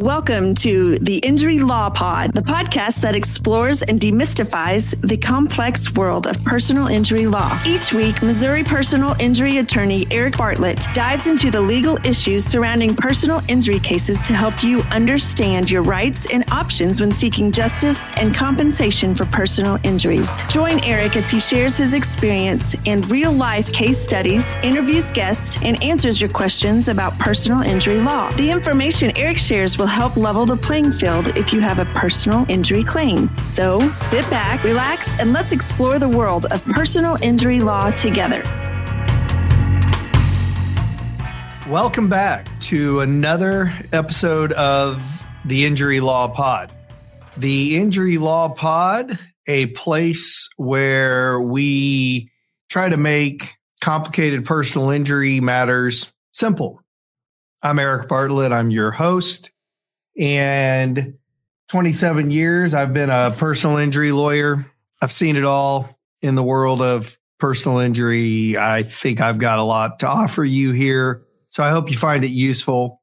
Welcome to the Injury Law Pod, the podcast that explores and demystifies the complex world of personal injury law. Each week, Missouri personal injury attorney Eric Bartlett dives into the legal issues surrounding personal injury cases to help you understand your rights and options when seeking justice and compensation for personal injuries. Join Eric as he shares his experience and real life case studies, interviews guests, and answers your questions about personal injury law. The information Eric shares will will help level the playing field if you have a personal injury claim. So sit back, relax, and let's explore the world of personal injury law together. Welcome back to another episode of the Injury Law Pod. The Injury Law Pod, a place where we try to make complicated personal injury matters simple. I'm Eric Bartlett. I'm your host and 27 years I've been a personal injury lawyer. I've seen it all in the world of personal injury. I think I've got a lot to offer you here. So I hope you find it useful.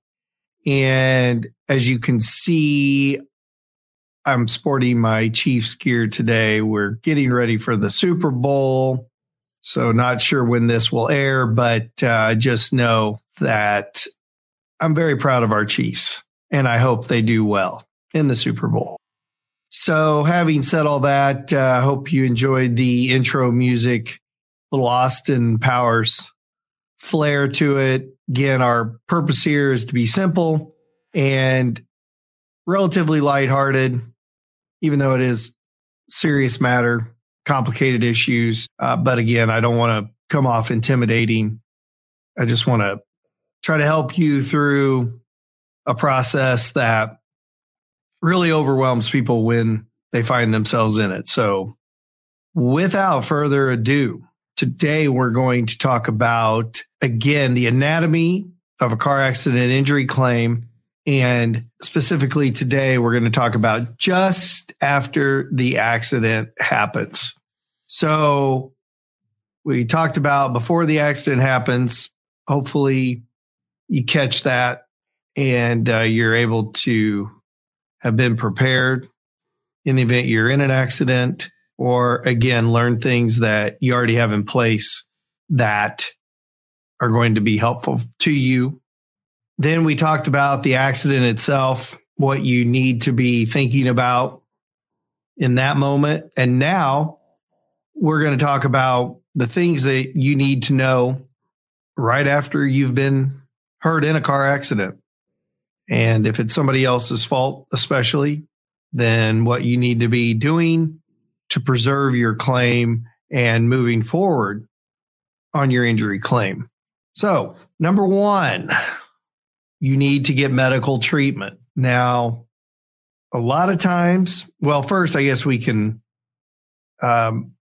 And as you can see, I'm sporting my Chiefs gear today. We're getting ready for the Super Bowl. So not sure when this will air, but uh, just know that I'm very proud of our Chiefs and I hope they do well in the Super Bowl. So, having said all that, uh, I uh, hope you enjoyed the intro music, little Austin Powers flair to it. Again, our purpose here is to be simple and relatively lighthearted, even though it is serious matter, complicated issues. Uh, but again, I don't want to come off intimidating. I just want to try to help you through a process that really overwhelms people when they find themselves in it. So, without further ado, today we're going to talk about again the anatomy of a car accident injury claim. And specifically today, we're going to talk about just after the accident happens. So, we talked about before the accident happens. Hopefully, you catch that and uh, you're able to have been prepared in the event you're in an accident or again learn things that you already have in place that are going to be helpful to you. Then we talked about the accident itself what you need to be thinking about in that moment. And now we're going to talk about the things that you need to know right after you've been hurt in a car accident and if it's somebody else's fault, especially, then what you need to be doing to preserve your claim and moving forward on your injury claim. So, number one, you need to get medical treatment. Now, a lot of times, well, first, I guess we can um,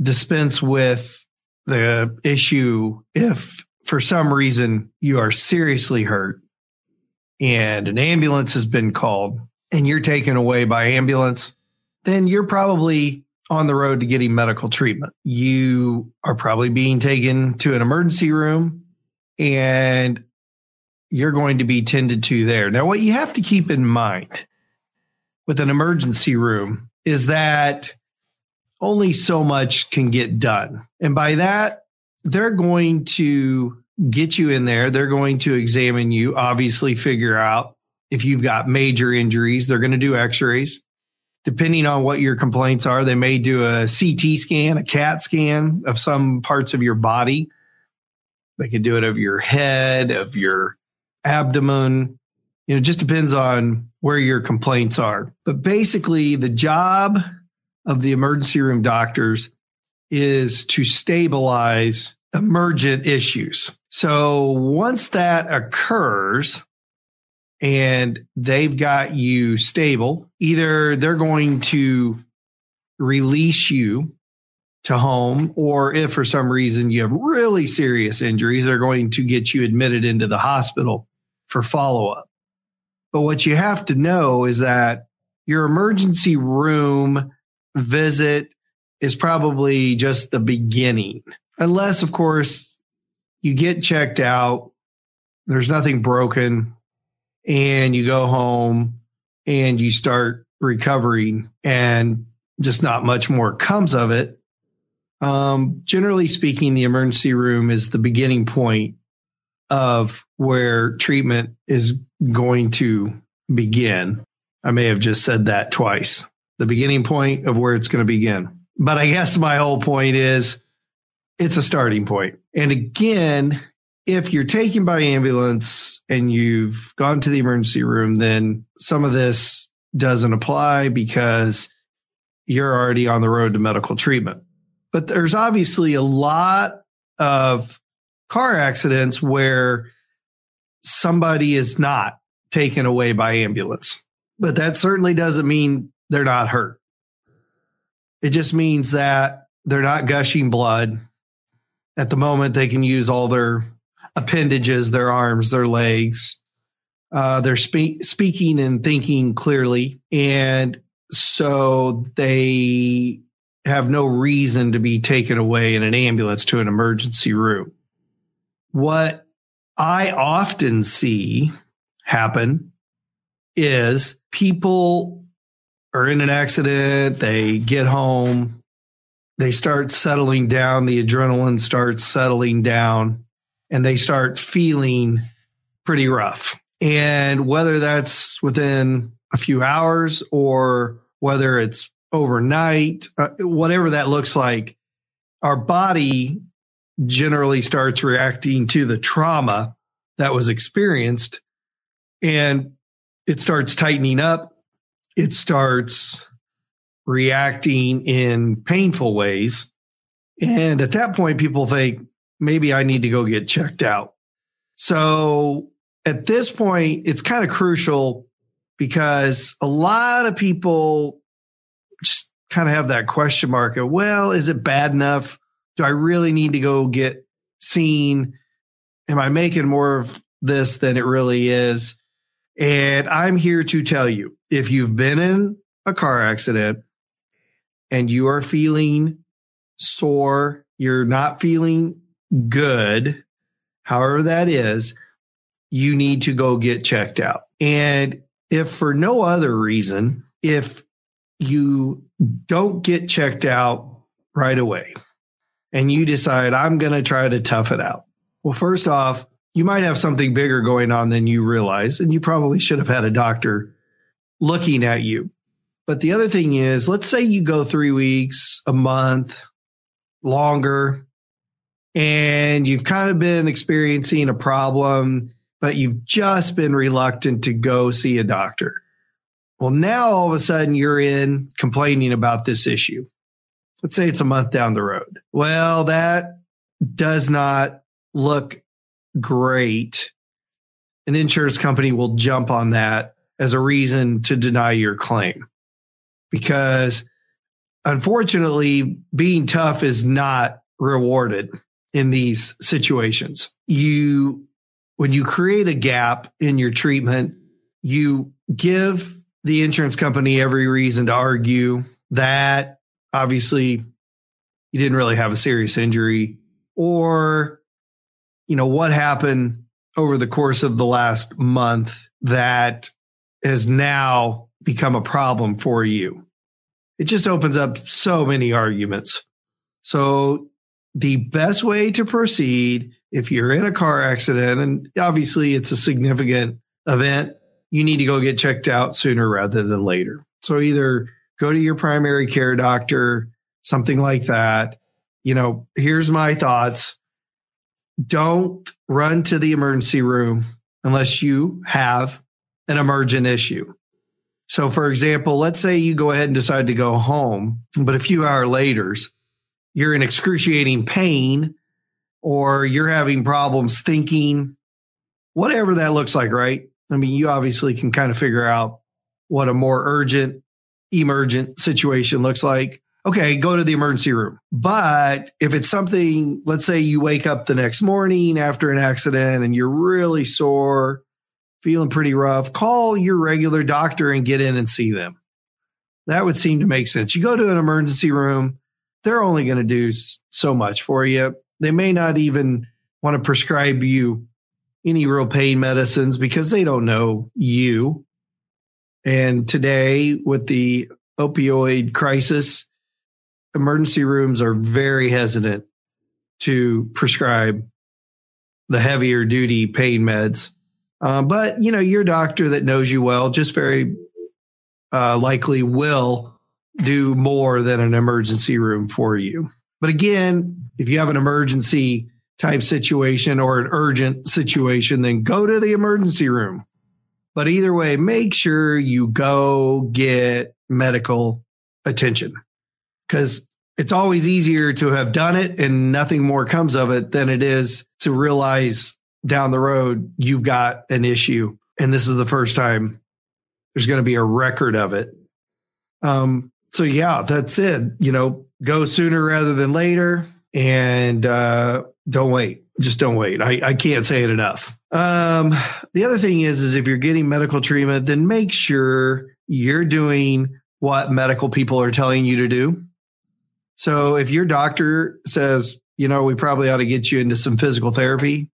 dispense with the issue if for some reason you are seriously hurt and an ambulance has been called and you're taken away by ambulance, then you're probably on the road to getting medical treatment. You are probably being taken to an emergency room and you're going to be tended to there. Now, what you have to keep in mind with an emergency room is that only so much can get done. And by that, they're going to get you in there. They're going to examine you, obviously, figure out if you've got major injuries. They're going to do x rays. Depending on what your complaints are, they may do a CT scan, a CAT scan of some parts of your body. They could do it of your head, of your abdomen. You know, it just depends on where your complaints are. But basically, the job of the emergency room doctors is to stabilize emergent issues. So once that occurs and they've got you stable, either they're going to release you to home, or if for some reason you have really serious injuries, they're going to get you admitted into the hospital for follow up. But what you have to know is that your emergency room visit is probably just the beginning unless, of course, you get checked out, there's nothing broken, and you go home and you start recovering and just not much more comes of it. Um, generally speaking, the emergency room is the beginning point of where treatment is going to begin. I may have just said that twice. The beginning point of where it's going to begin. But I guess my whole point is it's a starting point. And again, if you're taken by ambulance and you've gone to the emergency room, then some of this doesn't apply because you're already on the road to medical treatment. But there's obviously a lot of car accidents where somebody is not taken away by ambulance. But that certainly doesn't mean they're not hurt. It just means that they're not gushing blood. At the moment, they can use all their appendages, their arms, their legs. Uh, they're spe- speaking and thinking clearly. And so they have no reason to be taken away in an ambulance to an emergency room. What I often see happen is people are in an accident, they get home, they start settling down, the adrenaline starts settling down, and they start feeling pretty rough. And whether that's within a few hours or whether it's overnight, uh, whatever that looks like, our body generally starts reacting to the trauma that was experienced and it starts tightening up. It starts reacting in painful ways. And at that point, people think maybe I need to go get checked out. So at this point, it's kind of crucial because a lot of people just kind of have that question mark of, well, is it bad enough? Do I really need to go get seen? Am I making more of this than it really is? And I'm here to tell you if you've been in a car accident and you are feeling sore, you're not feeling good, however that is, you need to go get checked out. And if for no other reason, if you don't get checked out right away and you decide, I'm going to try to tough it out. Well, first off, you might have something bigger going on than you realize, and you probably should have had a doctor looking at you. But the other thing is, let's say you go three weeks, a month, longer, and you've kind of been experiencing a problem but you've just been reluctant to go see a doctor. Well, now all of a sudden you're in complaining about this issue. Let's say it's a month down the road. Well, that does not look great. An insurance company will jump on that as a reason to deny your claim because unfortunately, being tough is not rewarded in these situations. You when you create a gap in your treatment, you give the insurance company every reason to argue that obviously you didn't really have a serious injury or you know what happened over the course of the last month that has now become a problem for you. It just opens up so many arguments. So the best way to proceed if you're in a car accident, and obviously it's a significant event, you need to go get checked out sooner rather than later. So either go to your primary care doctor, something like that. You know, here's my thoughts. Don't run to the emergency room unless you have an emergent issue. So, for example, let's say you go ahead and decide to go home, but a few hours later, you're in excruciating pain or you're having problems thinking, whatever that looks like, right? I mean, you obviously can kind of figure out what a more urgent, emergent situation looks like. Okay, go to the emergency room. But if it's something, let's say you wake up the next morning after an accident and you're really sore, feeling pretty rough, call your regular doctor and get in and see them. That would seem to make sense. You go to an emergency room, they're only going to do so much for you. They may not even want to prescribe you any real pain medicines because they don't know you. And today, with the opioid crisis, emergency rooms are very hesitant to prescribe the heavier duty pain meds. Um, but you know, your doctor that knows you well just very uh, likely will do more than an emergency room for you. But again, if you have an emergency type situation or an urgent situation, then go to the emergency room. But either way, make sure you go get medical attention because it's always easier to have done it and nothing more comes of it than it is to realize down the road you've got an issue. And this is the first time there's going to be a record of it. Um, so yeah, that's it. You know, go sooner rather than later and uh, don't wait. Just don't wait. I, I can't say it enough. Um, the other thing is, is if you're getting medical treatment, then make sure you're doing what medical people are telling you to do. So if your doctor says, you know, we probably ought to get you into some physical therapy,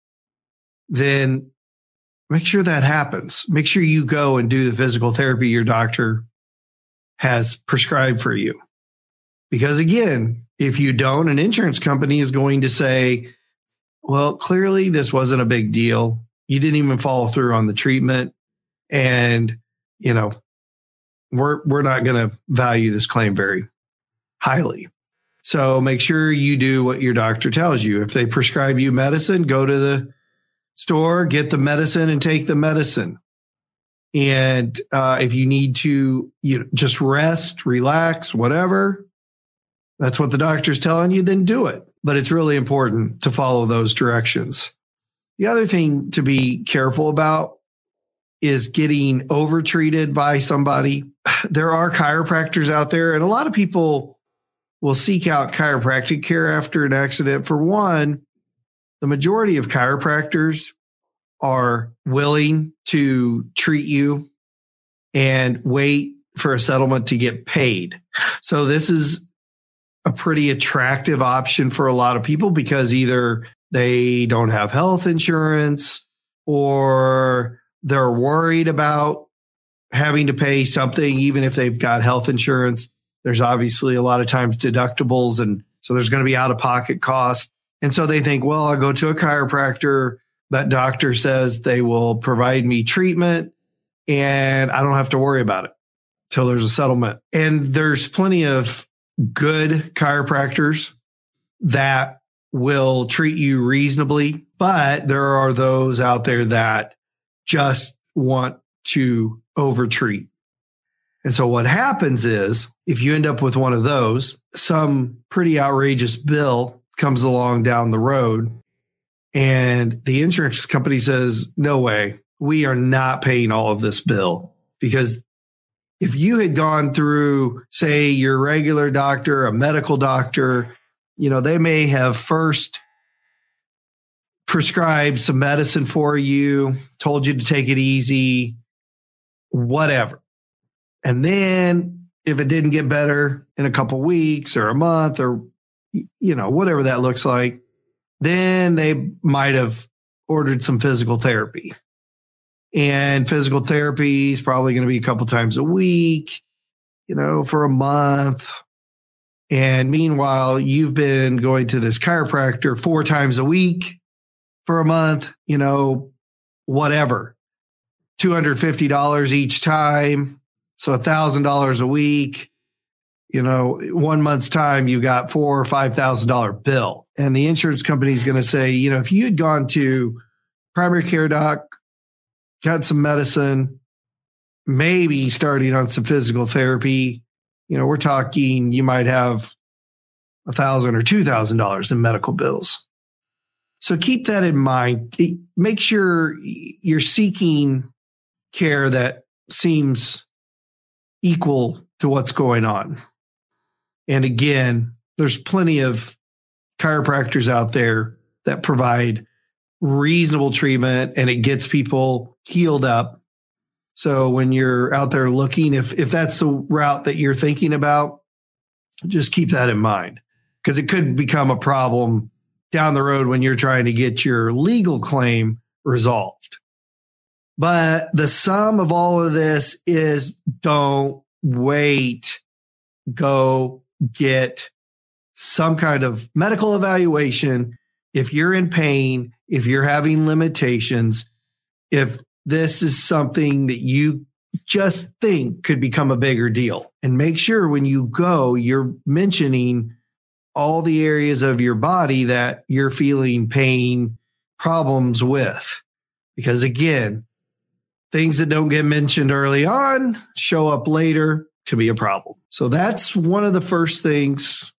then make sure that happens. Make sure you go and do the physical therapy your doctor has prescribed for you. Because again, if you don't, an insurance company is going to say, well, clearly this wasn't a big deal. You didn't even follow through on the treatment. And, you know, we're, we're not going to value this claim very highly. So make sure you do what your doctor tells you. If they prescribe you medicine, go to the store, get the medicine and take the medicine. And uh, if you need to you know, just rest, relax, whatever, that's what the doctor's telling you, then do it. But it's really important to follow those directions. The other thing to be careful about is getting overtreated by somebody. There are chiropractors out there, and a lot of people will seek out chiropractic care after an accident. For one, the majority of chiropractors are willing to treat you and wait for a settlement to get paid. So this is a pretty attractive option for a lot of people because either they don't have health insurance or they're worried about having to pay something even if they've got health insurance. There's obviously a lot of times deductibles and so there's going to be out of pocket costs. And so they think, well, I'll go to a chiropractor that doctor says they will provide me treatment and I don't have to worry about it till there's a settlement. And there's plenty of good chiropractors that will treat you reasonably, but there are those out there that just want to overtreat. And so what happens is if you end up with one of those, some pretty outrageous bill comes along down the road and the insurance company says, no way, we are not paying all of this bill because if you had gone through, say, your regular doctor, a medical doctor, you know, they may have first prescribed some medicine for you, told you to take it easy, whatever. And then if it didn't get better in a couple weeks or a month or, you know, whatever that looks like, then they might have ordered some physical therapy. And physical therapy is probably going to be a couple times a week, you know, for a month. And meanwhile, you've been going to this chiropractor four times a week for a month, you know, whatever, $250 each time. So $1,000 a week, you know, one month's time, you got four or $5,000 bill and the insurance company is going to say, you know, if you had gone to primary care doc, got some medicine, maybe starting on some physical therapy, you know, we're talking you might have a thousand or two thousand dollars in medical bills. So keep that in mind. Make sure you're seeking care that seems equal to what's going on. And again, there's plenty of chiropractors out there that provide reasonable treatment and it gets people healed up. So when you're out there looking, if if that's the route that you're thinking about, just keep that in mind because it could become a problem down the road when you're trying to get your legal claim resolved. But the sum of all of this is don't wait. Go get some kind of medical evaluation. If you're in pain, if you're having limitations, if this is something that you just think could become a bigger deal. And make sure when you go, you're mentioning all the areas of your body that you're feeling pain problems with. Because again, things that don't get mentioned early on show up later to be a problem. So that's one of the first things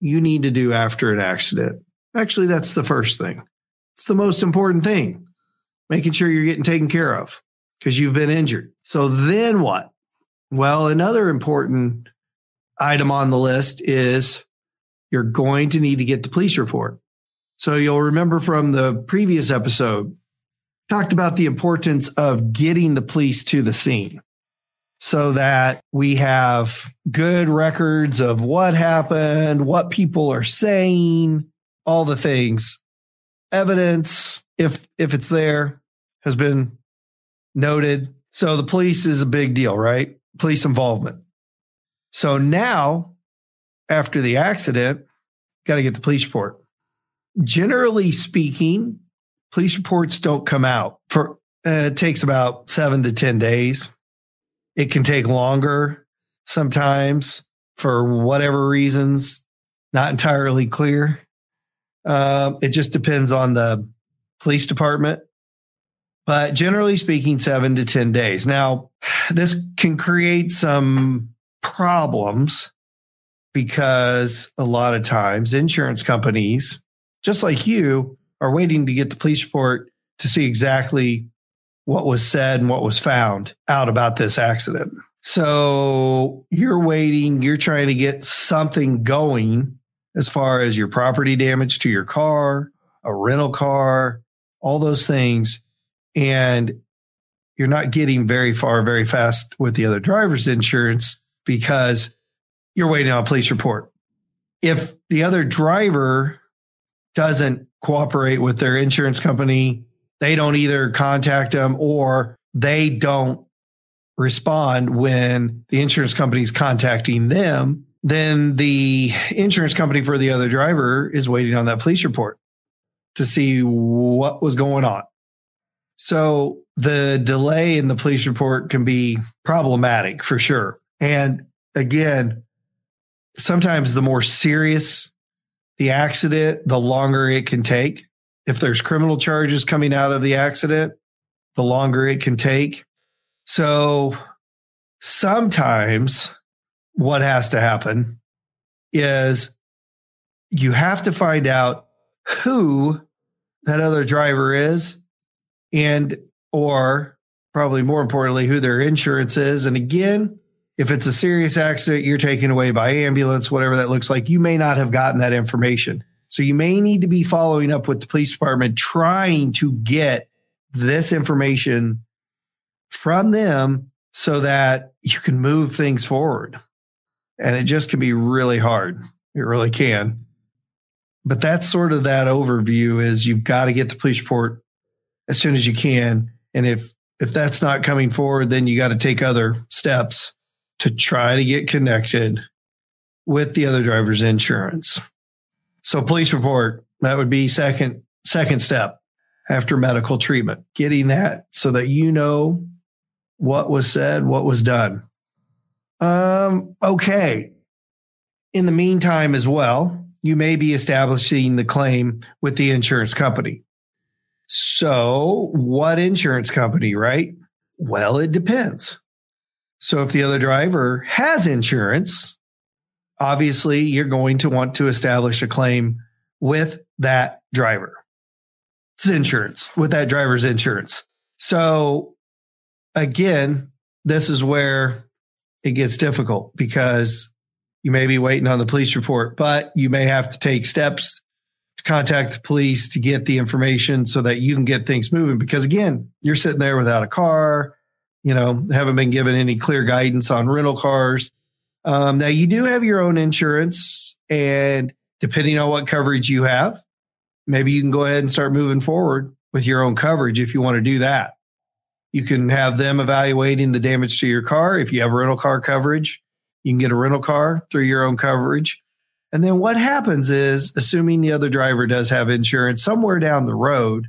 you need to do after an accident. Actually, that's the first thing. It's the most important thing, making sure you're getting taken care of because you've been injured. So then what? Well, another important item on the list is you're going to need to get the police report. So you'll remember from the previous episode, talked about the importance of getting the police to the scene so that we have good records of what happened, what people are saying, all the things. Evidence, if if it's there, has been noted. So the police is a big deal, right? Police involvement. So now, after the accident, got to get the police report. Generally speaking, police reports don't come out for uh, it takes about seven to 10 days. It can take longer sometimes for whatever reasons, not entirely clear. Uh, it just depends on the police department but generally speaking, seven to 10 days. Now, this can create some problems because a lot of times insurance companies, just like you, are waiting to get the police report to see exactly what was said and what was found out about this accident. So you're waiting, you're trying to get something going as far as your property damage to your car, a rental car, all those things and you're not getting very far very fast with the other driver's insurance because you're waiting on a police report. If the other driver doesn't cooperate with their insurance company, they don't either contact them or they don't respond when the insurance company is contacting them, then the insurance company for the other driver is waiting on that police report to see what was going on. So the delay in the police report can be problematic for sure. And again, sometimes the more serious the accident, the longer it can take. If there's criminal charges coming out of the accident, the longer it can take. So sometimes what has to happen is you have to find out who that other driver is and or probably more importantly who their insurance is and again if it's a serious accident you're taken away by ambulance whatever that looks like you may not have gotten that information so you may need to be following up with the police department trying to get this information from them so that you can move things forward and it just can be really hard it really can but that's sort of that overview is you've got to get the police report as soon as you can. And if if that's not coming forward, then you got to take other steps to try to get connected with the other driver's insurance. So police report, that would be second second step after medical treatment, getting that so that you know what was said, what was done. Um, okay. In the meantime, as well, you may be establishing the claim with the insurance company. So, what insurance company, right? Well, it depends. So, if the other driver has insurance, obviously you're going to want to establish a claim with that driver. It's insurance with that driver's insurance. So, again, this is where it gets difficult because you may be waiting on the police report, but you may have to take steps to contact the police to get the information so that you can get things moving. Because again, you're sitting there without a car, you know, haven't been given any clear guidance on rental cars. Um, now you do have your own insurance, and depending on what coverage you have, maybe you can go ahead and start moving forward with your own coverage if you want to do that. You can have them evaluating the damage to your car. If you have rental car coverage, you can get a rental car through your own coverage. And then what happens is, assuming the other driver does have insurance somewhere down the road,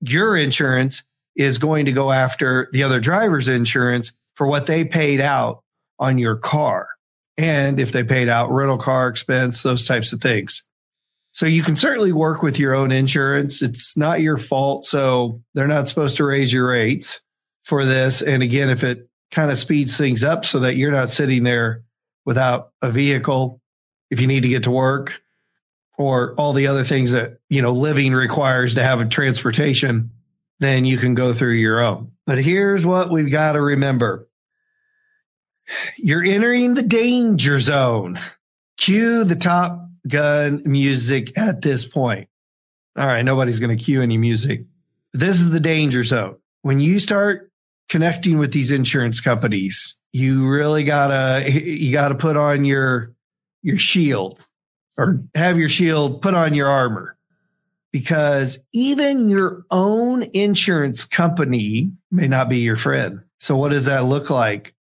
your insurance is going to go after the other driver's insurance for what they paid out on your car. And if they paid out rental car expense, those types of things. So you can certainly work with your own insurance. It's not your fault. So they're not supposed to raise your rates for this. And again, if it kind of speeds things up so that you're not sitting there without a vehicle, if you need to get to work or all the other things that, you know, living requires to have a transportation, then you can go through your own. But here's what we've got to remember. You're entering the danger zone. Cue the top gun music at this point. All right, nobody's going to cue any music. This is the danger zone. When you start connecting with these insurance companies, you really gotta you gotta put on your your shield or have your shield put on your armor because even your own insurance company may not be your friend. So what does that look like?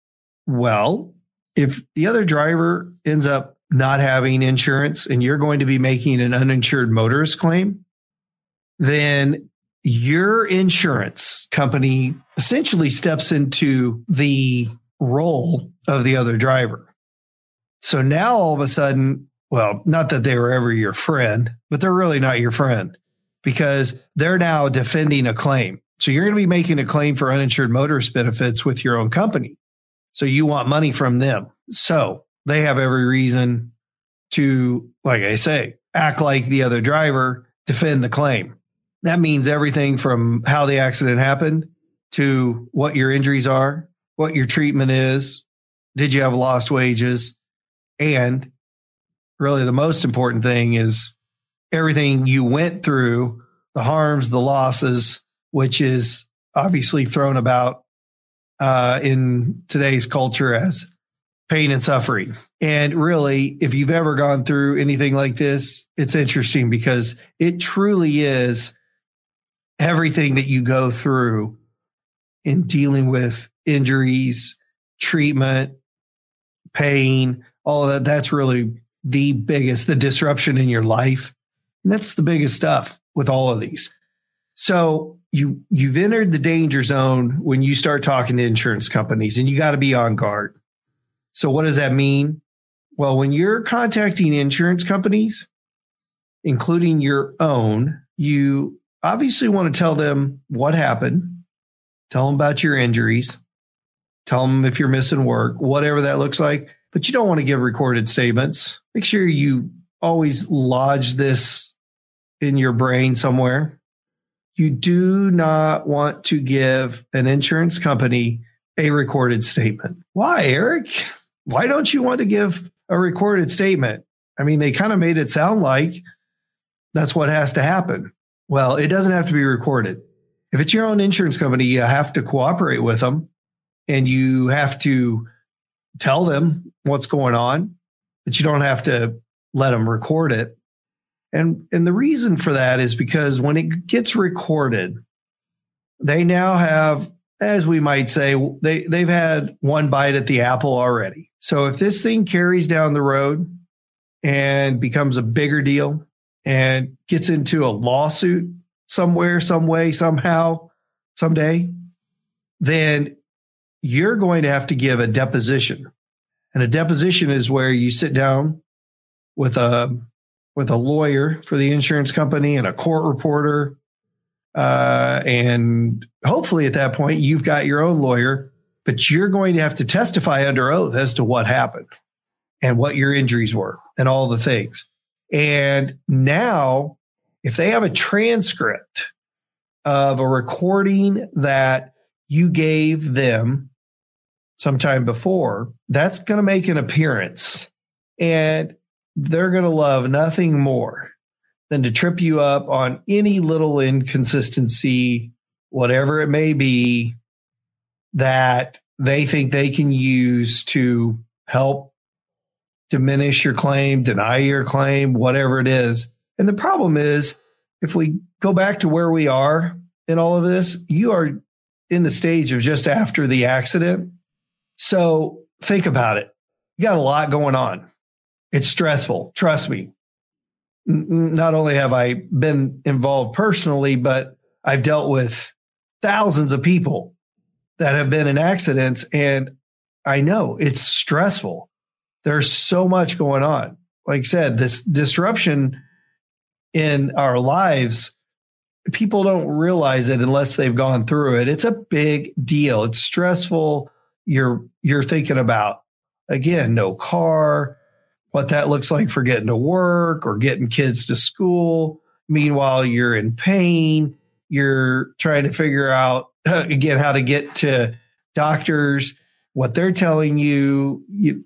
Well, if the other driver ends up not having insurance and you're going to be making an uninsured motorist claim, then your insurance company essentially steps into the role of the other driver. So now all of a sudden, well, not that they were ever your friend, but they're really not your friend because they're now defending a claim. So you're going to be making a claim for uninsured motorist benefits with your own company. So you want money from them. So they have every reason to, like I say, act like the other driver, defend the claim. That means everything from how the accident happened to what your injuries are, what your treatment is, did you have lost wages, and really the most important thing is everything you went through, the harms, the losses, which is obviously thrown about uh, in today's culture as pain and suffering. And really, if you've ever gone through anything like this, it's interesting because it truly is everything that you go through in dealing with injuries, treatment, pain, all that. That's really the biggest, the disruption in your life. And that's the biggest stuff with all of these. So you you've entered the danger zone when you start talking to insurance companies and you got to be on guard. So what does that mean? Well, when you're contacting insurance companies, including your own, you obviously want to tell them what happened, tell them about your injuries, tell them if you're missing work, whatever that looks like. But you don't want to give recorded statements. Make sure you always lodge this in your brain somewhere. You do not want to give an insurance company a recorded statement. Why, Eric? why don't you want to give a recorded statement? I mean, they kind of made it sound like that's what has to happen. Well, it doesn't have to be recorded. If it's your own insurance company, you have to cooperate with them and you have to tell them what's going on, but you don't have to let them record it. And, and the reason for that is because when it gets recorded, they now have as we might say, they, they've had one bite at the apple already. So if this thing carries down the road and becomes a bigger deal and gets into a lawsuit somewhere, some way, somehow, someday, then you're going to have to give a deposition. And a deposition is where you sit down with a with a lawyer for the insurance company and a court reporter uh, and hopefully at that point, you've got your own lawyer, but you're going to have to testify under oath as to what happened and what your injuries were and all the things. And now, if they have a transcript of a recording that you gave them sometime before, that's going to make an appearance. And they're going to love nothing more than to trip you up on any little inconsistency, whatever it may be, that they think they can use to help diminish your claim, deny your claim, whatever it is. And the problem is, if we go back to where we are in all of this, you are in the stage of just after the accident. So think about it. You got a lot going on. It's stressful. Trust me. Not only have I been involved personally, but I've dealt with thousands of people that have been in accidents. And I know it's stressful. There's so much going on. Like I said, this disruption in our lives, people don't realize it unless they've gone through it. It's a big deal. It's stressful. You're you're thinking about again, no car, what that looks like for getting to work or getting kids to school. Meanwhile, you're in pain. You're trying to figure out again how to get to doctors, what they're telling you, you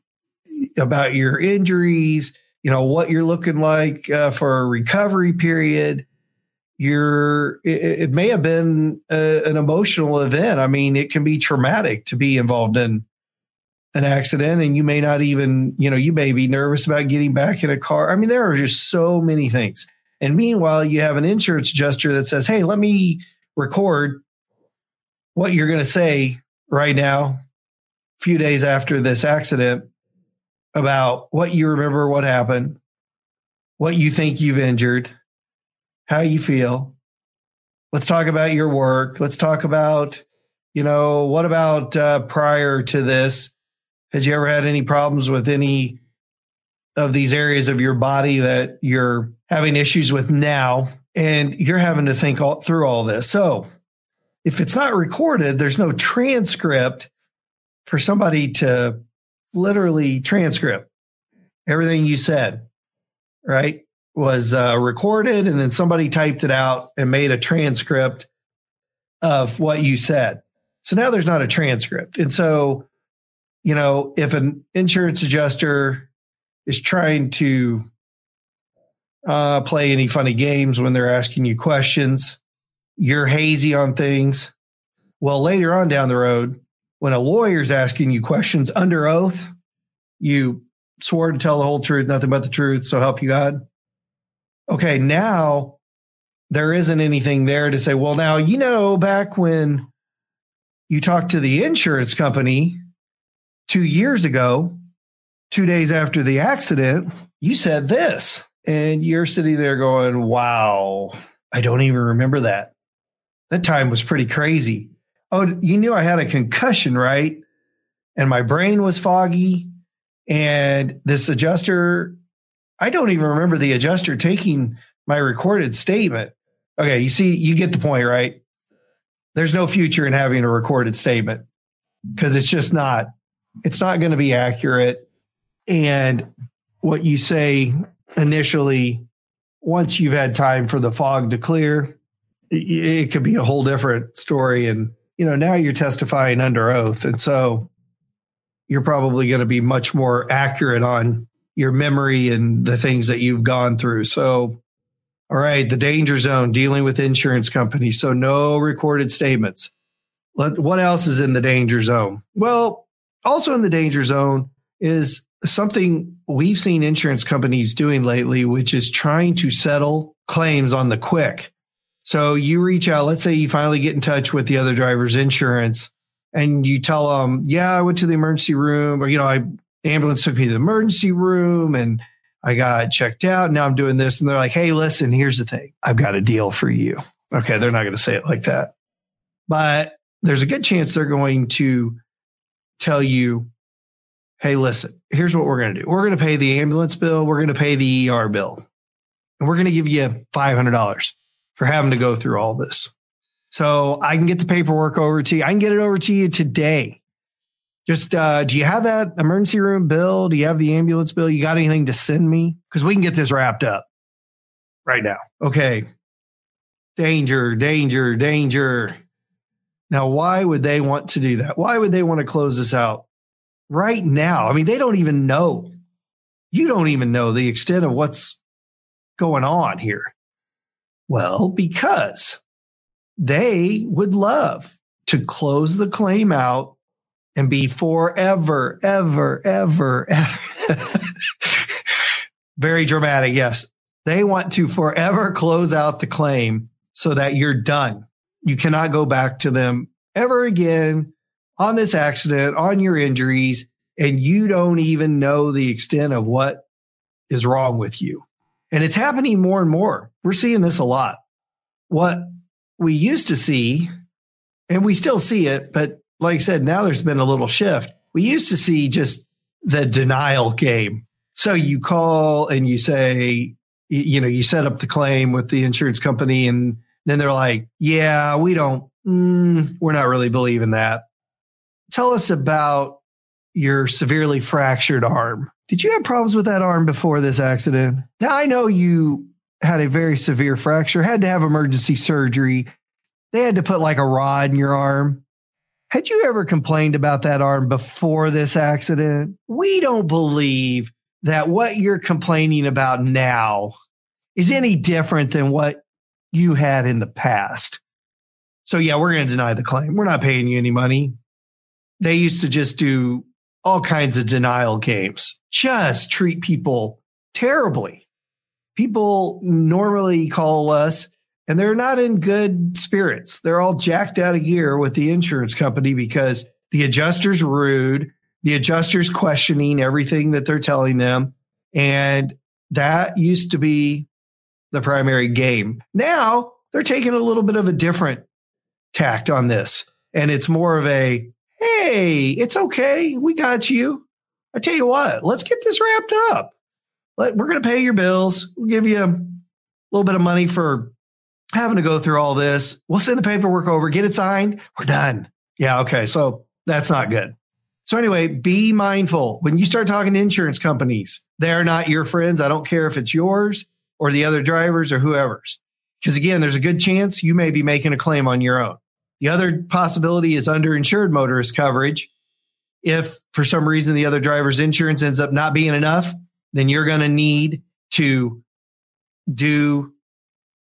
about your injuries, you know what you're looking like uh, for a recovery period. You're it, it may have been a, an emotional event. I mean, it can be traumatic to be involved in an accident and you may not even, you know, you may be nervous about getting back in a car. I mean, there are just so many things. And meanwhile, you have an insurance adjuster that says, Hey, let me record what you're going to say right now, a few days after this accident, about what you remember, what happened, what you think you've injured, how you feel. Let's talk about your work. Let's talk about, you know, what about uh, prior to this? Has you ever had any problems with any of these areas of your body that you're having issues with now? And you're having to think all, through all this. So if it's not recorded, there's no transcript for somebody to literally transcript everything you said, right? Was uh, recorded and then somebody typed it out and made a transcript of what you said. So now there's not a transcript. And so you know, if an insurance adjuster is trying to uh, play any funny games when they're asking you questions, you're hazy on things. Well, later on down the road, when a lawyer's asking you questions under oath, you swore to tell the whole truth, nothing but the truth, so help you God. Okay, now there isn't anything there to say, well, now, you know, back when you talked to the insurance company, two years ago, two days after the accident, you said this. And you're sitting there going, wow, I don't even remember that. That time was pretty crazy. Oh, you knew I had a concussion, right? And my brain was foggy. And this adjuster, I don't even remember the adjuster taking my recorded statement. Okay, you see, you get the point, right? There's no future in having a recorded statement because it's just not it's not going to be accurate. And what you say initially, once you've had time for the fog to clear, it, could be a whole different story. And, you know, now you're testifying under oath. And so you're probably going to be much more accurate on your memory and the things that you've gone through. So, all right, the danger zone dealing with insurance companies. So, no recorded statements. What else is in the danger zone? Well, also in the danger zone is something we've seen insurance companies doing lately, which is trying to settle claims on the quick. So you reach out, let's say you finally get in touch with the other driver's insurance and you tell them, yeah, I went to the emergency room or, you know, I ambulance took me to the emergency room and I got checked out. Now I'm doing this. And they're like, Hey, listen, here's the thing. I've got a deal for you. Okay. They're not going to say it like that, but there's a good chance they're going to tell you, hey, listen, here's what we're going to do. We're going to pay the ambulance bill. We're going to pay the ER bill. And we're going to give you $500 for having to go through all this. So I can get the paperwork over to you. I can get it over to you today. Just, uh, do you have that emergency room bill? Do you have the ambulance bill? You got anything to send me? Because we can get this wrapped up right now. Okay. Danger, danger, danger. Now, why would they want to do that? Why would they want to close this out right now? I mean, they don't even know. You don't even know the extent of what's going on here. Well, because they would love to close the claim out and be forever, ever, ever, ever. Very dramatic. Yes. They want to forever close out the claim so that you're done You cannot go back to them ever again on this accident, on your injuries, and you don't even know the extent of what is wrong with you. And it's happening more and more. We're seeing this a lot. What we used to see, and we still see it, but like I said, now there's been a little shift. We used to see just the denial game. So you call and you say, you know, you set up the claim with the insurance company, and then they're like, yeah, we don't, mm, we're not really believing that. Tell us about your severely fractured arm. Did you have problems with that arm before this accident? Now, I know you had a very severe fracture, had to have emergency surgery. They had to put like a rod in your arm. Had you ever complained about that arm before this accident? We don't believe that what you're complaining about now is any different than what you had in the past. So, yeah, we're going to deny the claim. We're not paying you any money. They used to just do all kinds of denial games, just treat people terribly. People normally call us and they're not in good spirits. They're all jacked out of gear with the insurance company because the adjuster's rude, the adjuster's questioning everything that they're telling them. And that used to be the primary game. Now they're taking a little bit of a different tact on this. And it's more of a hey, it's okay. We got you. I tell you what, let's get this wrapped up. Let, we're going to pay your bills. We'll give you a little bit of money for having to go through all this. We'll send the paperwork over, get it signed. We're done. Yeah. Okay. So that's not good. So anyway, be mindful when you start talking to insurance companies. They're not your friends. I don't care if it's yours or the other drivers or whoever's. Because again, there's a good chance you may be making a claim on your own. The other possibility is underinsured motorist coverage. If for some reason the other driver's insurance ends up not being enough, then you're going to need to do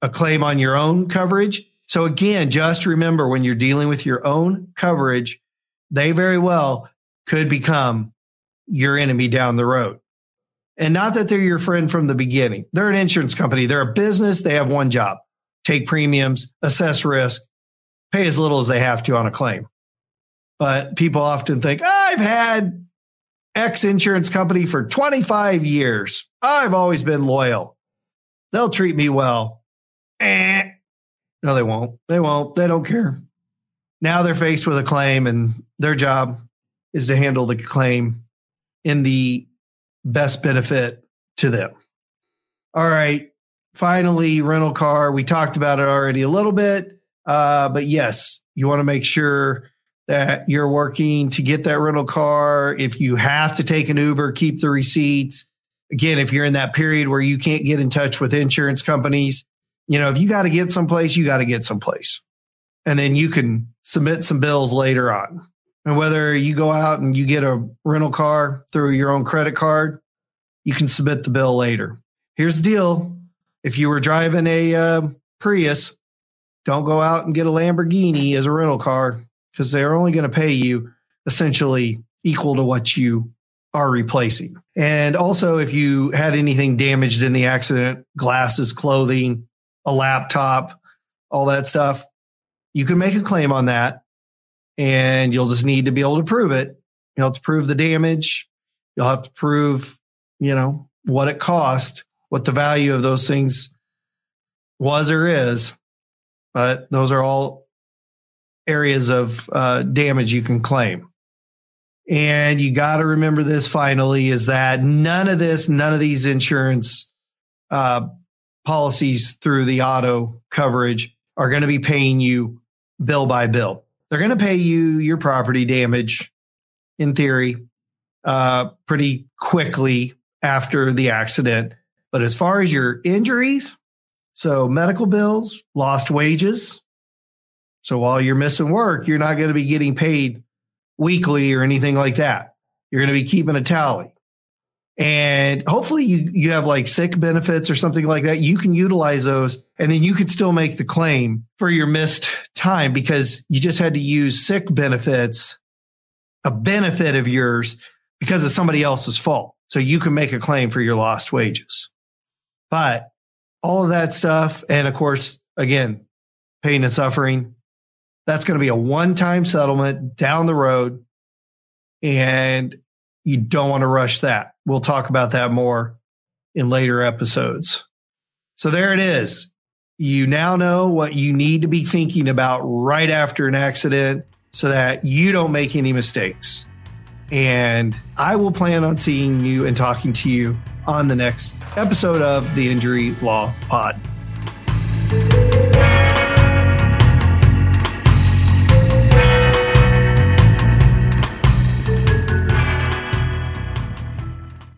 a claim on your own coverage. So again, just remember when you're dealing with your own coverage, they very well could become your enemy down the road. And not that they're your friend from the beginning. They're an insurance company. They're a business. They have one job, take premiums, assess risk, pay as little as they have to on a claim. But people often think, I've had X insurance company for 25 years. I've always been loyal. They'll treat me well. Eh. No, they won't. They won't. They don't care. Now they're faced with a claim, and their job is to handle the claim in the best benefit to them. All right. Finally, rental car. We talked about it already a little bit. Uh, but yes, you want to make sure that you're working to get that rental car. If you have to take an Uber, keep the receipts. Again, if you're in that period where you can't get in touch with insurance companies, you know, if you got to get someplace, you got to get someplace. And then you can submit some bills later on. And whether you go out and you get a rental car through your own credit card, you can submit the bill later. Here's the deal if you were driving a uh, Prius, don't go out and get a Lamborghini as a rental car because they're only going to pay you essentially equal to what you are replacing. And also, if you had anything damaged in the accident, glasses, clothing, a laptop, all that stuff, you can make a claim on that. And you'll just need to be able to prove it. You'll have to prove the damage. You'll have to prove, you know, what it cost, what the value of those things was or is but those are all areas of uh, damage you can claim. And you got to remember this finally is that none of this, none of these insurance uh, policies through the auto coverage are going to be paying you bill by bill. They're going to pay you your property damage in theory uh, pretty quickly after the accident. But as far as your injuries, so medical bills, lost wages. So while you're missing work, you're not going to be getting paid weekly or anything like that. You're going to be keeping a tally. And hopefully you, you have like sick benefits or something like that. You can utilize those and then you could still make the claim for your missed time because you just had to use sick benefits, a benefit of yours because of somebody else's fault. So you can make a claim for your lost wages. But all of that stuff. And of course, again, pain and suffering. That's going to be a one time settlement down the road. And you don't want to rush that. We'll talk about that more in later episodes. So there it is. You now know what you need to be thinking about right after an accident so that you don't make any mistakes. And I will plan on seeing you and talking to you on the next episode of the Injury Law Pod.